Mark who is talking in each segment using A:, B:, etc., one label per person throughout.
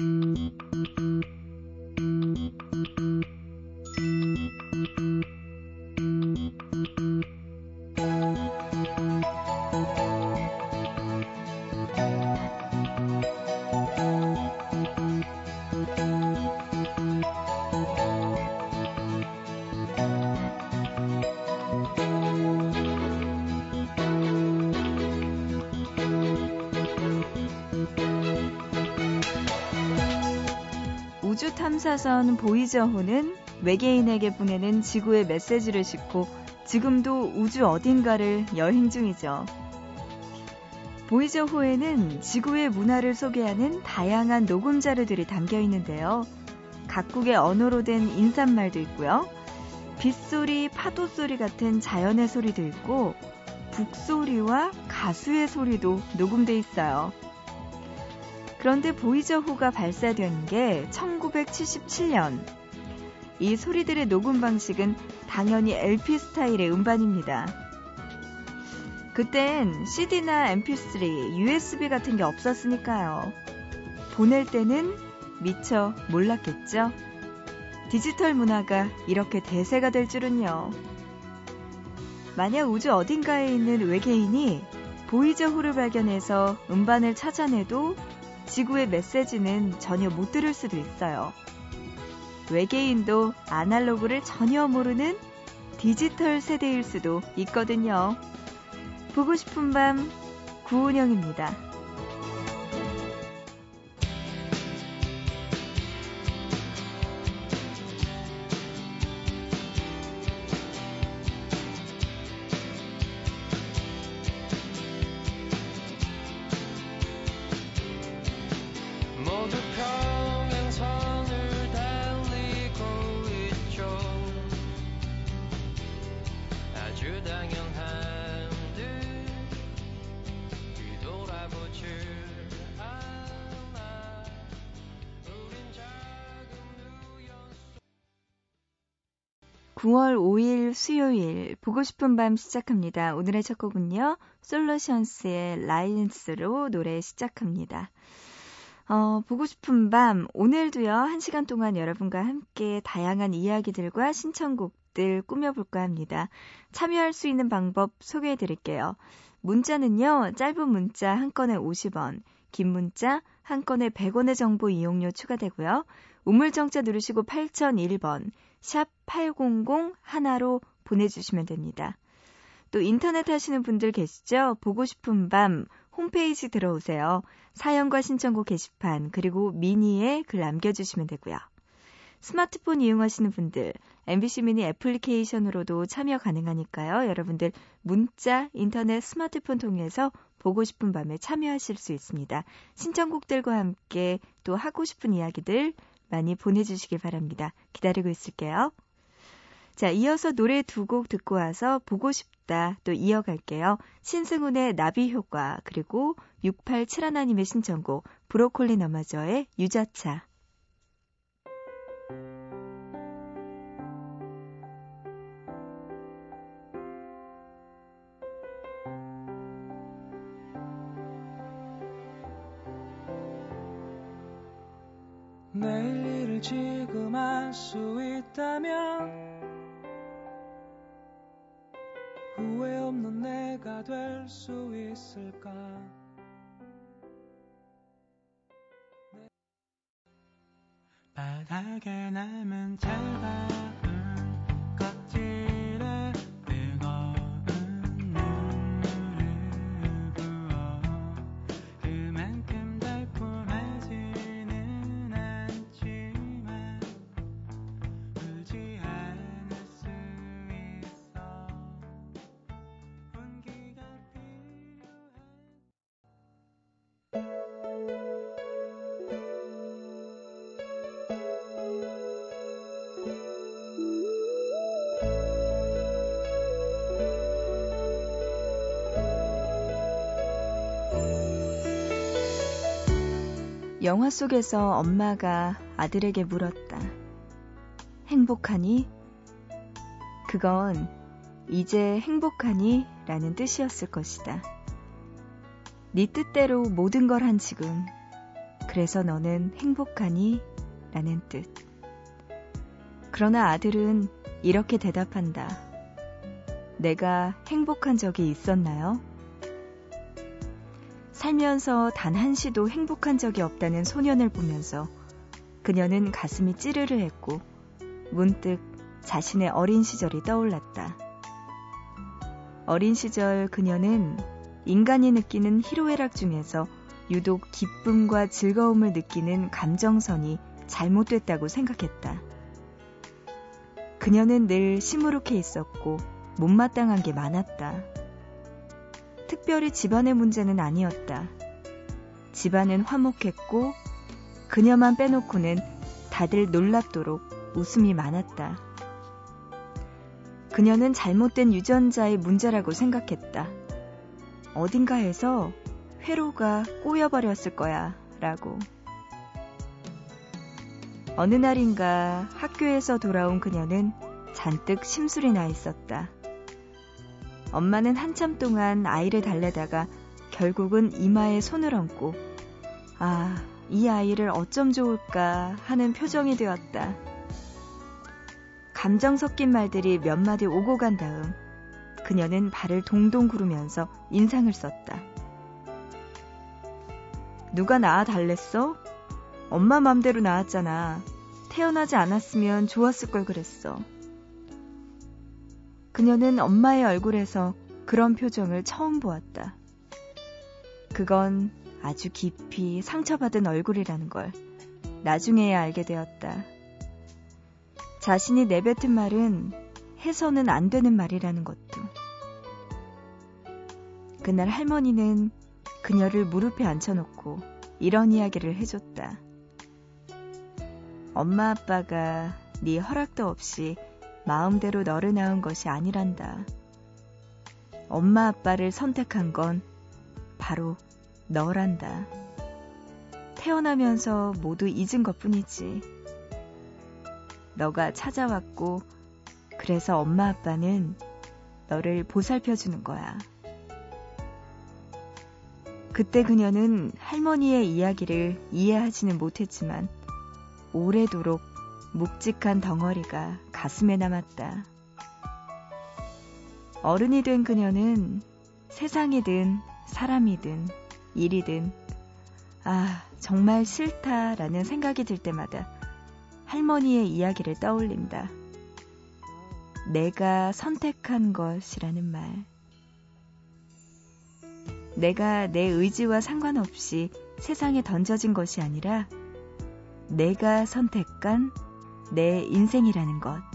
A: 우 주 탐사선 보이저호는 외계인에게 보내는 지구의 메시지를 싣고 지금도 우주 어딘가를 여행 중이죠. 보이저호에는 지구의 문화를 소개하는 다양한 녹음 자료들이 담겨 있는데요. 각국의 언어로 된 인사말도 있고요. 빗소리, 파도소리 같은 자연의 소리도 있고 북소리와 가수의 소리도 녹음돼 있어요. 그런데 보이저호가 발사된 게 1977년. 이 소리들의 녹음 방식은 당연히 LP 스타일의 음반입니다. 그땐 CD나 MP3, USB 같은 게 없었으니까요. 보낼 때는 미처 몰랐겠죠? 디지털 문화가 이렇게 대세가 될 줄은요. 만약 우주 어딘가에 있는 외계인이 보이저 호를 발견해서 음반을 찾아내도 지구의 메시지는 전혀 못 들을 수도 있어요. 외계인도 아날로그를 전혀 모르는 디지털 세대일 수도 있거든요. 보고 싶은 밤 구은영입니다. 9월 5일 수요일 보고 싶은 밤 시작합니다. 오늘의 첫 곡은요. 솔루션스의 라이언스로 노래 시작합니다. 어, 보고 싶은 밤 오늘도요. 1시간 동안 여러분과 함께 다양한 이야기들과 신청곡들 꾸며볼까 합니다. 참여할 수 있는 방법 소개해 드릴게요. 문자는요. 짧은 문자 한 건에 50원, 긴 문자 한 건에 100원의 정보 이용료 추가되고요. 우물정자 누르시고 8001번 샵 800 하나로 보내주시면 됩니다. 또 인터넷 하시는 분들 계시죠? 보고 싶은 밤 홈페이지 들어오세요. 사연과 신청곡 게시판 그리고 미니에 글 남겨주시면 되고요. 스마트폰 이용하시는 분들 MBC 미니 애플리케이션으로도 참여 가능하니까요. 여러분들 문자, 인터넷, 스마트폰 통해서 보고 싶은 밤에 참여하실 수 있습니다. 신청곡들과 함께 또 하고 싶은 이야기들 많이 보내주시길 바랍니다. 기다리고 있을게요. 자, 이어서 노래 두 곡 듣고 와서 보고 싶다 또 이어갈게요. 신승훈의 나비 효과 그리고 6871님의 신청곡 브로콜리 너마저의 유자차 있다면 후회 없는 내가 될 수 있을까? 바닥에 남은 짧아 영화 속에서 엄마가 아들에게 물었다. 행복하니? 그건 이제 행복하니? 라는 뜻이었을 것이다. 네 뜻대로 모든 걸 한 지금 그래서 너는 행복하니? 라는 뜻. 그러나 아들은 이렇게 대답한다. 내가 행복한 적이 있었나요? 살면서 단 한 시도 행복한 적이 없다는 소년을 보면서 그녀는 가슴이 찌르르 했고 문득 자신의 어린 시절이 떠올랐다. 어린 시절 그녀는 인간이 느끼는 희로애락 중에서 유독 기쁨과 즐거움을 느끼는 감정선이 잘못됐다고 생각했다. 그녀는 늘 시무룩해 있었고 못마땅한 게 많았다. 특별히 집안의 문제는 아니었다. 집안은 화목했고 그녀만 빼놓고는 다들 놀랍도록 웃음이 많았다. 그녀는 잘못된 유전자의 문제라고 생각했다. 어딘가에서 회로가 꼬여버렸을 거야, 라고. 어느 날인가 학교에서 돌아온 그녀는 잔뜩 심술이 나 있었다. 엄마는 한참 동안 아이를 달래다가 결국은 이마에 손을 얹고, 아, 이 아이를 어쩜 좋을까 하는 표정이 되었다. 감정 섞인 말들이 몇 마디 오고 간 다음 그녀는 발을 동동 구르면서 인상을 썼다. 누가 낳아 달랬어? 엄마 맘대로 낳았잖아. 태어나지 않았으면 좋았을 걸 그랬어. 그녀는 엄마의 얼굴에서 그런 표정을 처음 보았다. 그건 아주 깊이 상처받은 얼굴이라는 걸 나중에야 알게 되었다. 자신이 내뱉은 말은 해서는 안 되는 말이라는 것도. 그날 할머니는 그녀를 무릎에 앉혀놓고 이런 이야기를 해줬다. 엄마 아빠가 네 허락도 없이 마음대로 너를 낳은 것이 아니란다. 엄마 아빠를 선택한 건 바로 너란다. 태어나면서 모두 잊은 것 뿐이지. 너가 찾아왔고, 그래서 엄마 아빠는 너를 보살펴 주는 거야. 그때 그녀는 할머니의 이야기를 이해하지는 못했지만, 오래도록 묵직한 덩어리가 가슴에 남았다. 어른이 된 그녀는 세상이든 사람이든 일이든 아, 정말 싫다라는 생각이 들 때마다 할머니의 이야기를 떠올린다. 내가 선택한 것이라는 말. 내가 내 의지와 상관없이 세상에 던져진 것이 아니라 내가 선택한 내 인생이라는 것.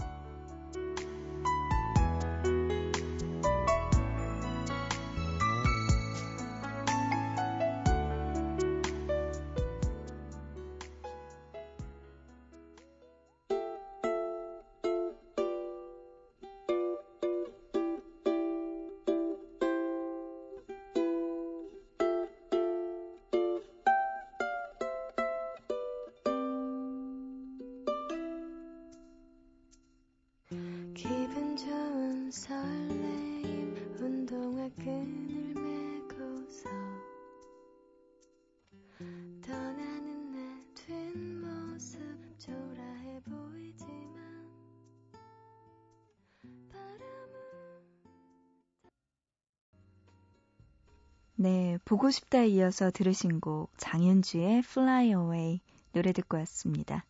A: 네, 보고 싶다에 이어서 들으신 곡 장현주의 Fly Away 노래 듣고 왔습니다.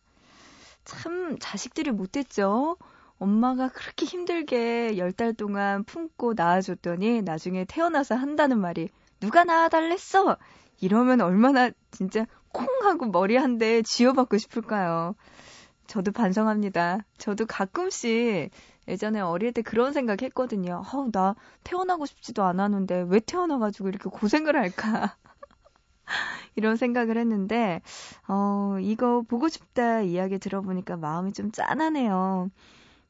A: 참 자식들이 못됐죠? 엄마가 그렇게 힘들게 열달 동안 품고 낳아줬더니 나중에 태어나서 한다는 말이 누가 낳아달랬어? 이러면 얼마나 진짜 콩 하고 머리 한 대 쥐어받고 싶을까요? 저도 반성합니다. 저도 가끔씩 예전에 어릴 때 그런 생각 했거든요. 어, 나 태어나고 싶지도 않았는데 왜 태어나가지고 이렇게 고생을 할까. 이런 생각을 했는데, 어, 이거 보고 싶다 이야기 들어보니까 마음이 좀 짠하네요.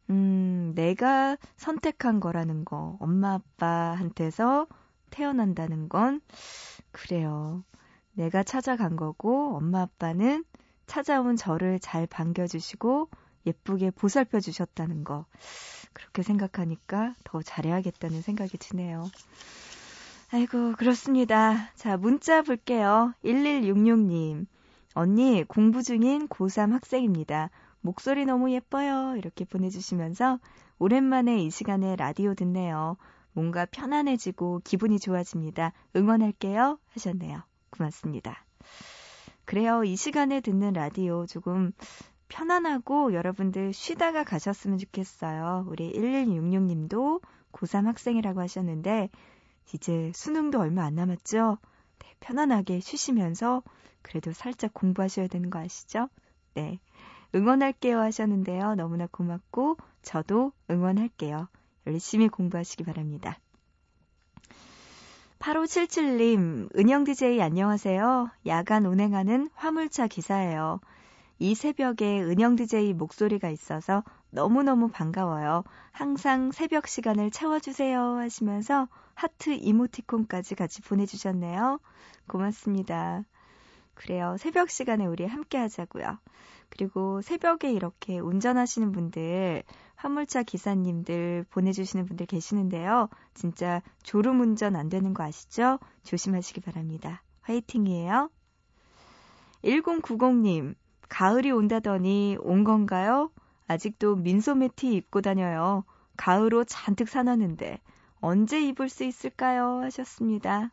A: 음, 내가 선택한 거라는 거, 엄마 아빠한테서 태어난다는 건, 그래요. 내가 찾아간 거고, 엄마 아빠는 찾아온 저를 잘 반겨주시고, 예쁘게 보살펴 주셨다는 거. 그렇게 생각하니까 더 잘해야겠다는 생각이 드네요. 아이고, 그렇습니다. 자, 문자 볼게요. 1166님. 언니, 공부 중인 고3 학생입니다. 목소리 너무 예뻐요. 이렇게 보내주시면서 오랜만에 이 시간에 라디오 듣네요. 뭔가 편안해지고 기분이 좋아집니다. 응원할게요. 하셨네요. 고맙습니다. 그래요. 이 시간에 듣는 라디오 조금 편안하고 여러분들 쉬다가 가셨으면 좋겠어요. 우리 1166님도 고3 학생이라고 하셨는데, 이제 수능도 얼마 안 남았죠? 네, 편안하게 쉬시면서 그래도 살짝 공부하셔야 되는 거 아시죠? 네. 응원할게요 하셨는데요. 너무나 고맙고, 저도 응원할게요. 열심히 공부하시기 바랍니다. 8577님, 은영 DJ 안녕하세요. 야간 운행하는 화물차 기사예요. 이 새벽에 은영 DJ 목소리가 있어서 너무너무 반가워요. 항상 새벽 시간을 채워주세요 하시면서 하트 이모티콘까지 같이 보내주셨네요. 고맙습니다. 그래요. 새벽 시간에 우리 함께 하자고요. 그리고 새벽에 이렇게 운전하시는 분들, 화물차 기사님들 보내주시는 분들 계시는데요. 진짜 졸음 운전 안 되는 거 아시죠? 조심하시기 바랍니다. 화이팅이에요. 1090님, 가을이 온다더니 온 건가요? 아직도 민소매 티 입고 다녀요. 가을 옷 잔뜩 사놨는데 언제 입을 수 있을까요? 하셨습니다.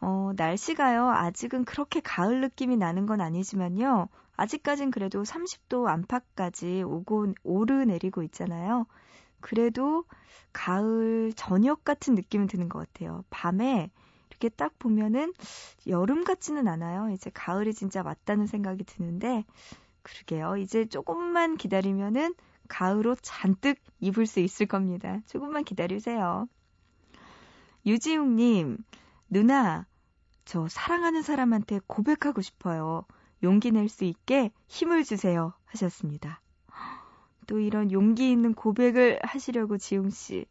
A: 어, 날씨가요, 아직은 그렇게 가을 느낌이 나는 건 아니지만요. 아직까진 그래도 30도 안팎까지 오고, 오르내리고 있잖아요. 그래도 가을 저녁 같은 느낌은 드는 것 같아요. 밤에 이렇게 딱 보면은 여름 같지는 않아요. 이제 가을이 진짜 왔다는 생각이 드는데, 그러게요. 이제 조금만 기다리면은 가을 옷 잔뜩 입을 수 있을 겁니다. 조금만 기다리세요. 유지웅님, 누나, 저 사랑하는 사람한테 고백하고 싶어요. 용기 낼 수 있게 힘을 주세요. 하셨습니다. 또 이런 용기 있는 고백을 하시려고 지웅씨.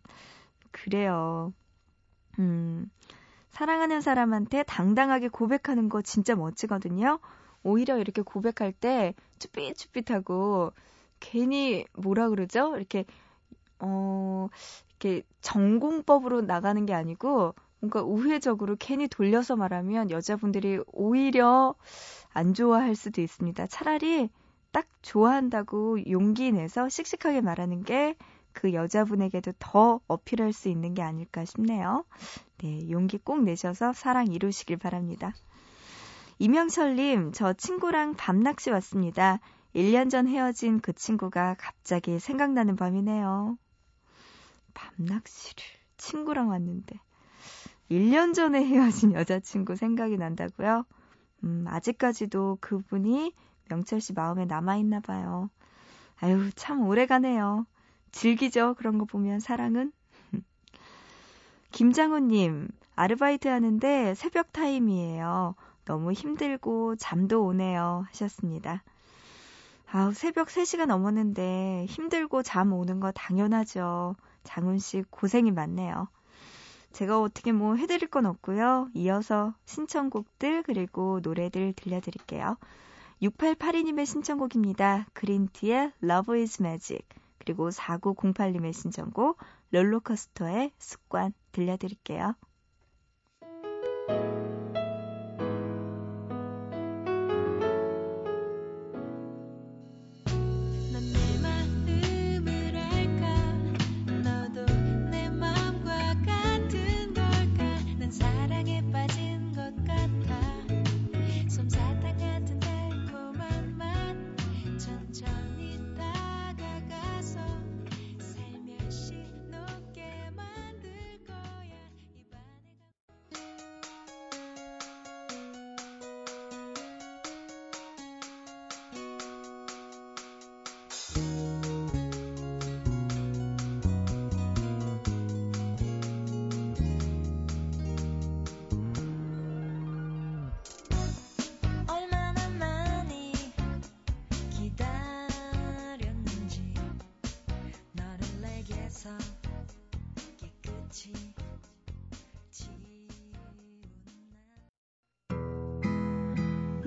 A: 그래요. 음, 사랑하는 사람한테 당당하게 고백하는 거 진짜 멋지거든요. 오히려 이렇게 고백할 때 쭈삣쭈삣하고 괜히 뭐라 그러죠? 이렇게 어 이렇게 전공법으로 나가는 게 아니고 뭔가 우회적으로 괜히 돌려서 말하면 여자분들이 오히려 안 좋아할 수도 있습니다. 차라리 딱 좋아한다고 용기 내서 씩씩하게 말하는 게 그 여자분에게도 더 어필할 수 있는 게 아닐까 싶네요. 네, 용기 꼭 내셔서 사랑 이루시길 바랍니다. 이명철님, 저 친구랑 밤낚시 왔습니다. 1년 전 헤어진 그 친구가 갑자기 생각나는 밤이네요. 밤낚시를 친구랑 왔는데. 1년 전에 헤어진 여자친구 생각이 난다고요? 음, 아직까지도 그분이 명철 씨 마음에 남아있나 봐요. 아유, 참 오래 가네요. 즐기죠. 그런 거 보면 사랑은. 김장훈님, 아르바이트 하는데 새벽 타임이에요. 너무 힘들고 잠도 오네요. 하셨습니다. 아우, 새벽 3시가 넘었는데 힘들고 잠 오는 거 당연하죠. 장훈 씨 고생이 많네요. 제가 어떻게 뭐 해드릴 건 없고요. 이어서 신청곡들 그리고 노래들 들려드릴게요. 6882님의 신청곡입니다. 그린티의 Love is Magic 그리고 4908님의 신청곡 롤러코스터의 습관 들려드릴게요.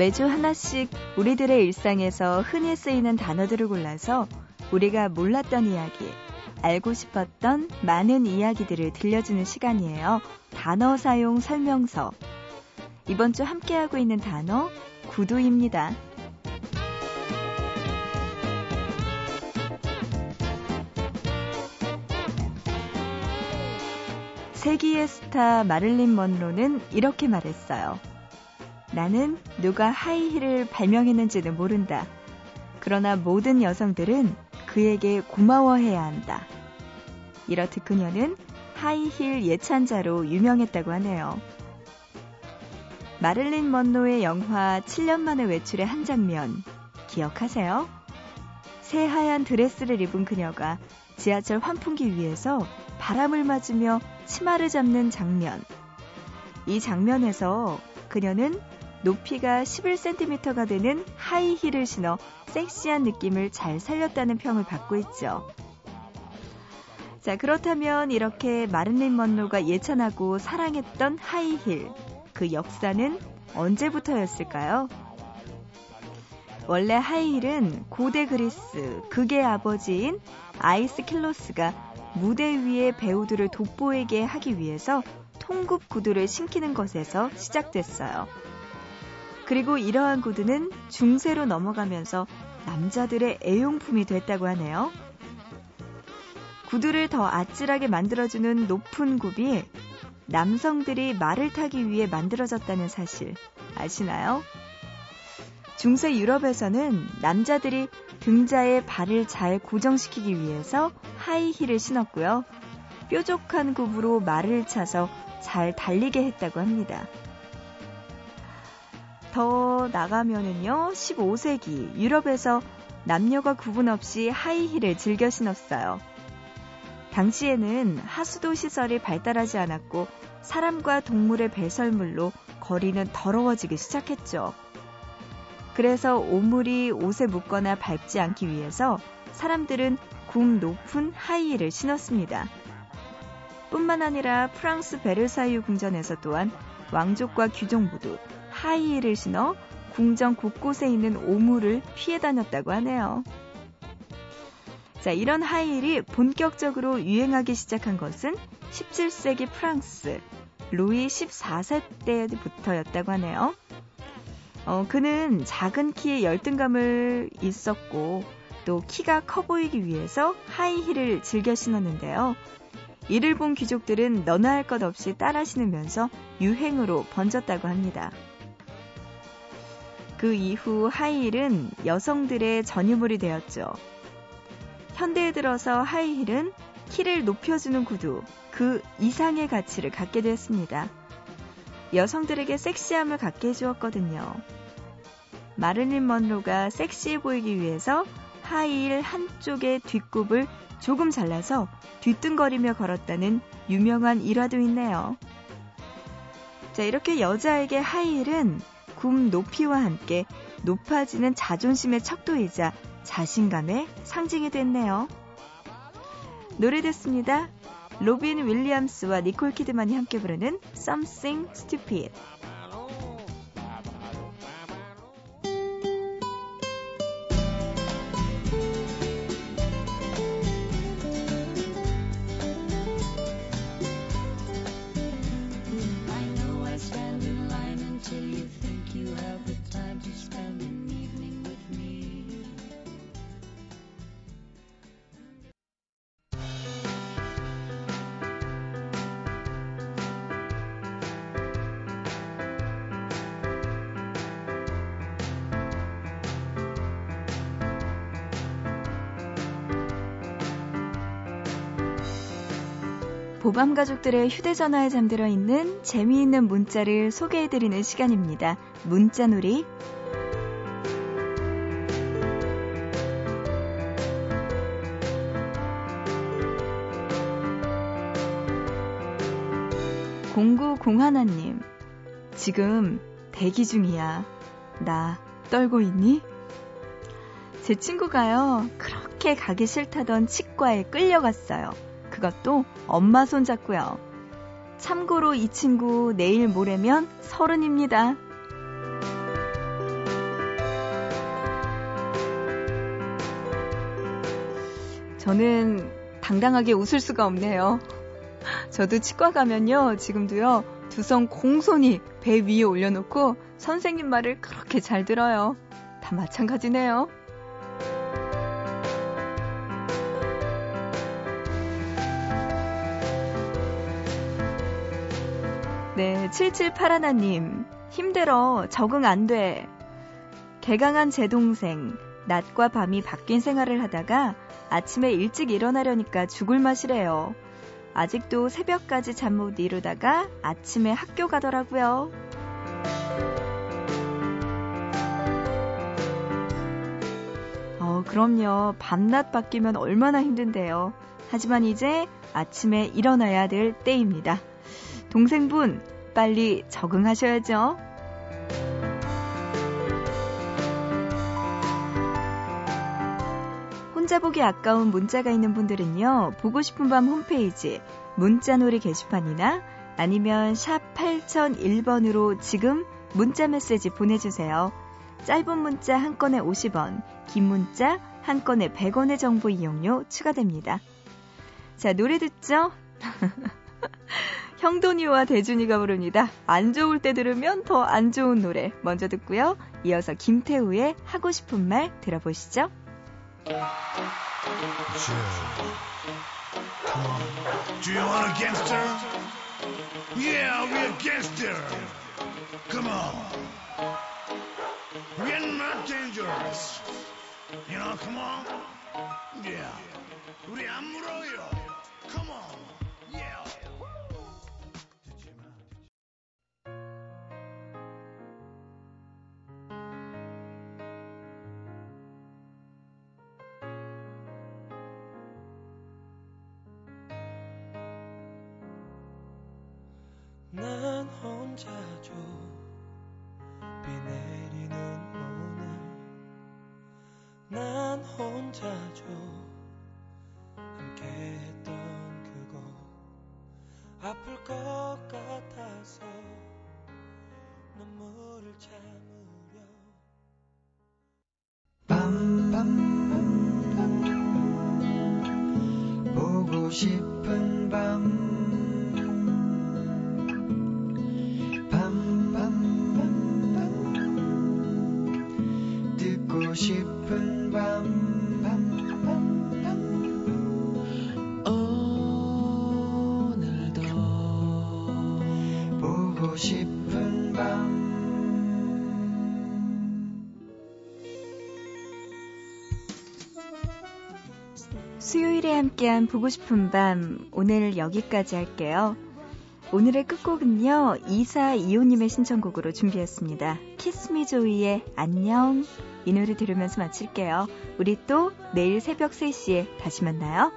A: 매주 하나씩 우리들의 일상에서 흔히 쓰이는 단어들을 골라서 우리가 몰랐던 이야기, 알고 싶었던 많은 이야기들을 들려주는 시간이에요. 단어 사용 설명서. 이번 주 함께하고 있는 단어, 구두입니다. 세기의 스타 마를린 먼로는 이렇게 말했어요. 나는 누가 하이힐을 발명했는지는 모른다. 그러나 모든 여성들은 그에게 고마워해야 한다. 이렇듯 그녀는 하이힐 예찬자로 유명했다고 하네요. 마를린 먼로의 영화 7년 만에 외출의 한 장면 기억하세요? 새하얀 드레스를 입은 그녀가 지하철 환풍기 위에서 바람을 맞으며 치마를 잡는 장면. 이 장면에서 그녀는 높이가 11cm가 되는 하이힐을 신어 섹시한 느낌을 잘 살렸다는 평을 받고 있죠. 자, 그렇다면 이렇게 마른린 먼로가 예찬하고 사랑했던 하이힐. 그 역사는 언제부터였을까요? 원래 하이힐은 고대 그리스 극의 아버지인 아이스킬로스가 무대 위에 배우들을 돋보이게 하기 위해서 통굽 구두를 신기는 것에서 시작됐어요. 그리고 이러한 구두는 중세로 넘어가면서 남자들의 애용품이 됐다고 하네요. 구두를 더 아찔하게 만들어주는 높은 굽이 남성들이 말을 타기 위해 만들어졌다는 사실 아시나요? 중세 유럽에서는 남자들이 등자에 발을 잘 고정시키기 위해서 하이힐을 신었고요. 뾰족한 굽으로 말을 차서 잘 달리게 했다고 합니다. 더 나가면은요, 15세기 유럽에서 남녀가 구분 없이 하이힐을 즐겨 신었어요. 당시에는 하수도 시설이 발달하지 않았고 사람과 동물의 배설물로 거리는 더러워지기 시작했죠. 그래서 오물이 옷에 묻거나 밟지 않기 위해서 사람들은 굽 높은 하이힐을 신었습니다. 뿐만 아니라 프랑스 베르사유 궁전에서 또한 왕족과 귀족 모두 하이힐을 신어 궁전 곳곳에 있는 오물을 피해 다녔다고 하네요. 자, 이런 하이힐이 본격적으로 유행하기 시작한 것은 17세기 프랑스 루이 14세 때부터였다고 하네요. 어, 그는 작은 키에 열등감을 있었고 또 키가 커 보이기 위해서 하이힐을 즐겨 신었는데요. 이를 본 귀족들은 너나 할 것 없이 따라 신으면서 유행으로 번졌다고 합니다. 그 이후 하이힐은 여성들의 전유물이 되었죠. 현대에 들어서 하이힐은 키를 높여주는 구두, 그 이상의 가치를 갖게 되었습니다. 여성들에게 섹시함을 갖게 해주었거든요. 마를린 먼로가 섹시해 보이기 위해서 하이힐 한쪽의 뒷굽을 조금 잘라서 뒤뚱거리며 걸었다는 유명한 일화도 있네요. 자, 이렇게 여자에게 하이힐은 굽 높이와 함께 높아지는 자존심의 척도이자 자신감의 상징이 됐네요. 노래 듣습니다. 로빈 윌리엄스와 니콜 키드만이 함께 부르는 Something Stupid. 보밤 가족들의 휴대전화에 잠들어 있는 재미있는 문자를 소개해드리는 시간입니다. 문자놀이. 공구공하나님, 지금 대기 중이야. 나 떨고 있니? 제 친구가요, 그렇게 가기 싫다던 치과에 끌려갔어요. 그것도 엄마 손잡고요. 참고로 이 친구 내일 모레면 서른입니다. 저는 당당하게 웃을 수가 없네요. 저도 치과 가면요, 지금도요, 두성 공손히 배 위에 올려놓고 선생님 말을 그렇게 잘 들어요. 다 마찬가지네요. 네, 7781님. 힘들어. 적응 안 돼. 개강한 제 동생. 낮과 밤이 바뀐 생활을 하다가 아침에 일찍 일어나려니까 죽을 맛이래요. 아직도 새벽까지 잠 못 이루다가 아침에 학교 가더라고요. 어, 그럼요. 밤낮 바뀌면 얼마나 힘든데요. 하지만 이제 아침에 일어나야 될 때입니다. 동생분, 빨리 적응하셔야죠. 혼자 보기 아까운 문자가 있는 분들은요, 보고 싶은 밤 홈페이지, 문자놀이 게시판이나 아니면 샵 8001번으로 지금 문자 메시지 보내주세요. 짧은 문자 한 건에 50원, 긴 문자 한 건에 100원의 정보 이용료 추가됩니다. 자, 노래 듣죠? 형돈이와 대준이가 부릅니다. 안 좋을 때 들으면 더 안 좋은 노래 먼저 듣고요. 이어서 김태우의 하고 싶은 말 들어보시죠.
B: 우리 안 물어요. Come on. Yeah. 싶은 밤
A: 함께한 보고 싶은 밤, 오늘 여기까지 할게요. 오늘의 끝곡은요, 이사 이호님의 신청곡으로 준비했습니다. 키스미 조이의 안녕. 이 노래 들으면서 마칠게요. 우리 또 내일 새벽 3시에 다시 만나요.